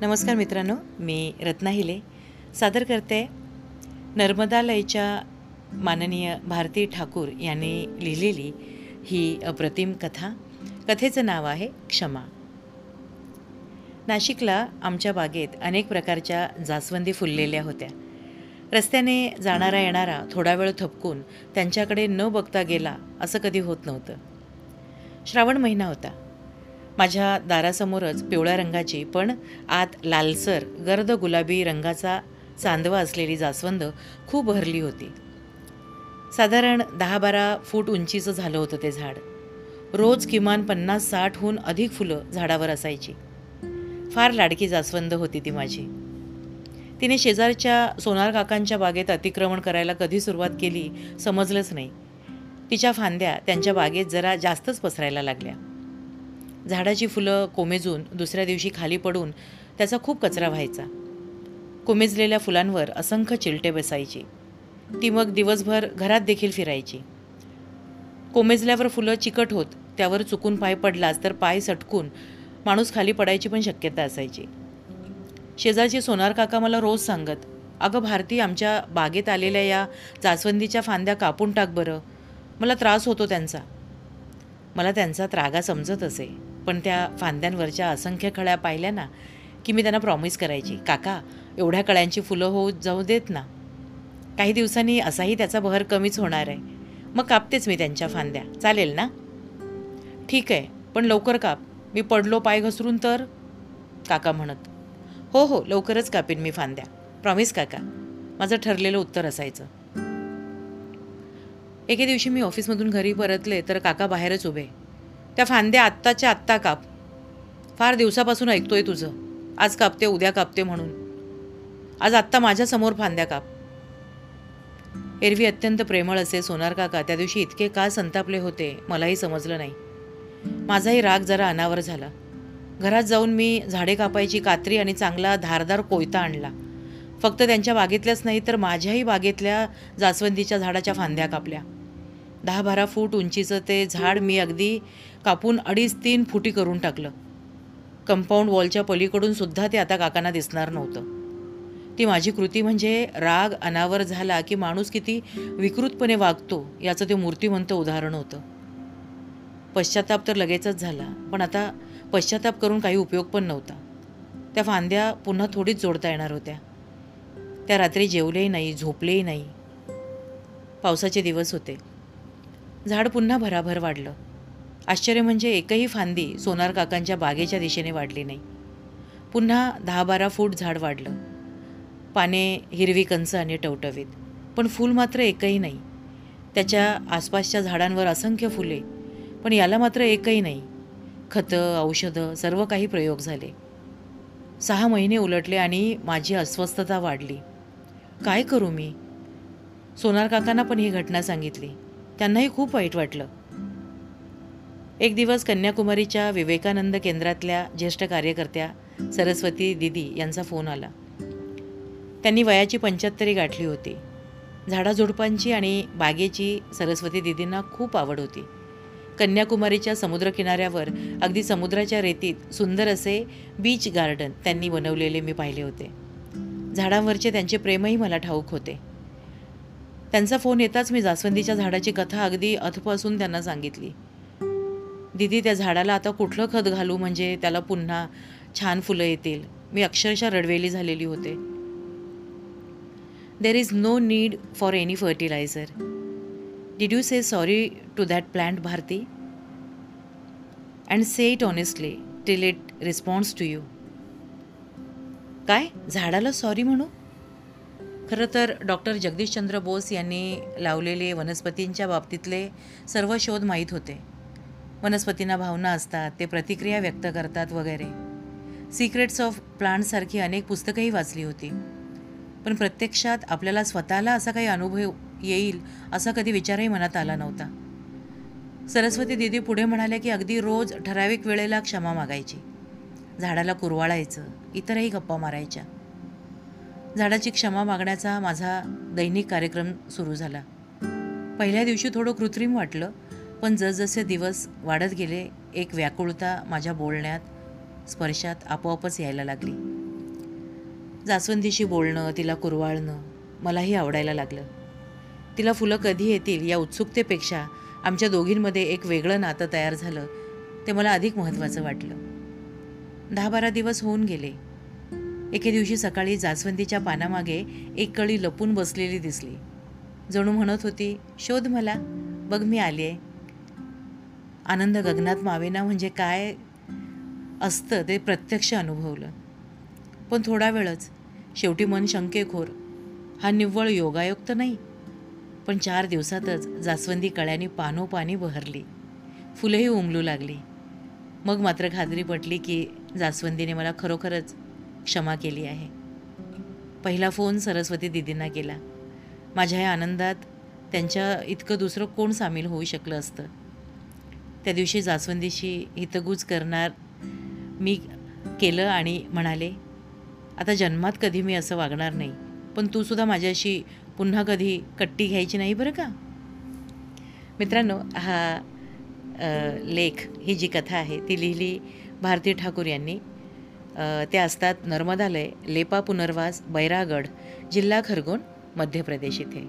नमस्कार मित्रांनो मी रत्ना हिले. सादर करते नर्मदालयच्या माननीय भारती ठाकूर यांनी लिहिलेली ही अप्रतिम कथा. कथेचं नाव आहे क्षमा. नाशिकला आमच्या बागेत अनेक प्रकारच्या जास्वंदी फुललेल्या होत्या. रस्त्याने जाणारा येणारा थोडा वेळ थपकून त्यांच्याकडे न बघता गेला असं कधी होत नव्हतं. श्रावण महिना होता. माझ्या दारासमोरच पिवळ्या रंगाची पण आत लालसर गर्द गुलाबी रंगाचा चांदवा असलेली जास्वंद खूप भरली होती. साधारण दहा बारा फूट उंचीचं झालं होतं ते झाड. रोज किमान पन्नास साठहून अधिक फुलं झाडावर असायची. फार लाडकी जास्वंद होती ती माझी. तिने शेजारच्या सोनार काकांच्या बागेत अतिक्रमण करायला कधी सुरुवात केली समजलंच नाही. तिच्या फांद्या त्यांच्या बागेत जरा जास्तच पसरायला लागल्या. झाडाची फुलं कोमेजून दुसऱ्या दिवशी खाली पडून त्याचा खूप कचरा व्हायचा. कोमेजलेल्या फुलांवर असंख्य चिलटे बसायची. ती मग दिवसभर घरात देखील फिरायची. कोमेजल्यावर फुलं चिकट होत त्यावर चुकून पाय पडलाच तर पाय सटकून माणूस खाली पडायची पण शक्यता असायची. शेजारचे सोनार काका मला रोज सांगत अगं भारती आमच्या बागेत आलेल्या या जास्वंदीच्या फांद्या कापून टाक बरं. मला त्रास होतो त्यांचा. मला त्यांचा त्रागा समजत असे. पण त्या फांद्यांवरच्या असंख्य कळ्या पाहिल्या ना की मी त्यांना प्रॉमिस करायची काका एवढ्या कळ्यांची फुलं होऊ जाऊ देत ना. काही दिवसांनी असाही त्याचा बहर कमीच होणार आहे. मग कापतेच मी त्यांच्या फांद्या. चालेल ना? ठीक आहे पण लवकर काप. मी पडलो पाय घसरून तर? काका म्हणत. हो हो लवकरच कापीन मी फांद्या. प्रॉमिस काका. माझं ठरलेलं उत्तर असायचं. एके दिवशी मी ऑफिसमधून घरी परतले तर काका बाहेरच उभे. त्या फांद्या आत्ताच्या आत्ता काप. फार दिवसापासून ऐकतोय तुझं. आज कापते उद्या कापते म्हणून. आज आत्ता माझ्यासमोर फांद्या काप. एरवी अत्यंत प्रेमळ असे सोनार काका त्या दिवशी इतके का संतापले होते मलाही समजलं नाही. माझाही राग जरा अनावर झाला. घरात जाऊन मी झाडे कापायची कात्री आणि चांगला धारदार कोयता आणला. फक्त त्यांच्या बागेतल्याच नाही तर माझ्याही बागेतल्या जास्वंदीच्या झाडाच्या फांद्या कापल्या. दहा बारा फूट उंचीचं ते झाड मी अगदी कापून अडीच तीन फुटी करून टाकलं. कंपाऊंड वॉलच्या पलीकडून सुद्धा ते आता काकांना दिसणार नव्हतं. ती माझी कृती म्हणजे राग अनावर झाला की माणूस किती विकृतपणे वागतो याचं ते मूर्तिमंत उदाहरण होतं. पश्चाताप तर लगेचच झाला पण आता पश्चाताप करून काही उपयोग पण नव्हता. त्या फांद्या पुन्हा थोडीच जोडता येणार होत्या. त्या रात्री जेवलेही नाही झोपलेही नाही. पावसाचे दिवस होते. झाड पुन्हा भराभर वाढलं. आश्चर्य म्हणजे एकही फांदी सोनार काकांच्या बागेच्या दिशेने वाढली नाही. पुन्हा दहा बारा फूट झाड वाढलं. पाने हिरवी कंच आणि टवटवीत. पण फूल मात्र एकही नाही. त्याच्या आसपासच्या झाडांवर असंख्य फुले पण याला मात्र एकही नाही. खतं औषधं सर्व काही प्रयोग झाले. सहा महिने उलटले आणि माझी अस्वस्थता वाढली. काय करू मी? सोनार काकांना पण ही घटना सांगितली. त्यांनाही खूप वाईट वाटलं. एक दिवस कन्याकुमारीच्या विवेकानंद केंद्रातल्या ज्येष्ठ कार्यकर्त्या सरस्वती दिदी यांचा फोन आला. त्यांनी वयाची पंच्याहत्तरी गाठली होती. झाडाझुडपांची आणि बागेची सरस्वती दिदींना खूप आवड होती. कन्याकुमारीच्या समुद्रकिनाऱ्यावर अगदी समुद्राच्या रेतीत सुंदर असे बीच गार्डन त्यांनी बनवलेले मी पाहिले होते. झाडांवरचे त्यांचे प्रेमही मला ठाऊक होते. त्यांचा फोन येताच मी जास्वंदीच्या झाडाची कथा अगदी अथपासून त्यांना सांगितली. दिदी त्या झाडाला आता कुठलं खत घालू? म्हणजे त्याला पुन्हा छान फुलं येतील. मी अक्षरशः रडवेली झालेली होते. There is no need for any fertiliser did you say sorry to that plant Bharti and say it honestly till it response to you काय? झाडाला सॉरी म्हणू? खरं तर डॉक्टर जगदीशचंद्र बोस यांनी लावलेले वनस्पतींच्या बाबतीतले सर्व शोध माहीत होते. वनस्पतींना भावना असतात ते प्रतिक्रिया व्यक्त करतात वगैरे. सिक्रेट्स ऑफ प्लांटसारखी अनेक पुस्तकंही वाचली होती. पण प्रत्यक्षात आपल्याला स्वतःला असा काही अनुभव येईल असा कधी विचारही मनात आला नव्हता. सरस्वती दिदी पुढे म्हणाल्या की अगदी रोज ठराविक वेळेला क्षमा मागायची. झाडाला कुरवाळायचं इतरही गप्पा मारायच्या. झाडाची क्षमा मागण्याचा माझा दैनिक कार्यक्रम सुरू झाला. पहिल्या दिवशी थोडं कृत्रिम वाटलं पण जसजसे दिवस वाढत गेले एक व्याकुळता माझ्या बोलण्यात स्पर्शात आपोआपच यायला लागली. जास्वंदीशी बोलणं तिला कुरवाळणं मलाही आवडायला लागलं. तिला फुलं कधी येतील या उत्सुकतेपेक्षा आमच्या दोघींमध्ये एक वेगळं नातं तयार झालं ते मला अधिक महत्त्वाचं वाटलं. दहा बारा दिवस होऊन गेले एके दिवशी सकाळी जास्वंदीच्या पानामागे एक कळी लपून बसलेली दिसली. जणू म्हणत होती शोध मला बघ मी आली आहे. आनंद गगनात मावेना म्हणजे काय असतं ते प्रत्यक्ष अनुभवलं. पण थोडा वेळच शेवटी मन शंकेखोर हा निव्वळ योगायोग तर नाही. पण चार दिवसातच जास्वंदी कळ्याने पानोपानी बहरली. फुलंही उमलू लागली. मग मात्र खात्री पटली की जास्वंदीने मला खरोखरच क्षमा केली आहे. पहिला फोन सरस्वती दिदींना केला. माझ्या या आनंदात त्यांच्या इतकं दुसरं कोण सामील होऊ शकलं असतं? त्या दिवशी जास्वंदीशी हितगूज करणार मी केलं आणि म्हणाले आता जन्मात कधी मी असं वागणार नाही पण तू सुद्धा माझ्याशी पुन्हा कधी कट्टी घ्यायची नाही बरं का? मित्रांनो हा लेख ही जी कथा आहे ती लिहिली भारती ठाकूर यांनी. ते असतात नर्मदालय लेपा पुनर्वास बैरागड जिल्हा खरगोन मध्य प्रदेश इथे.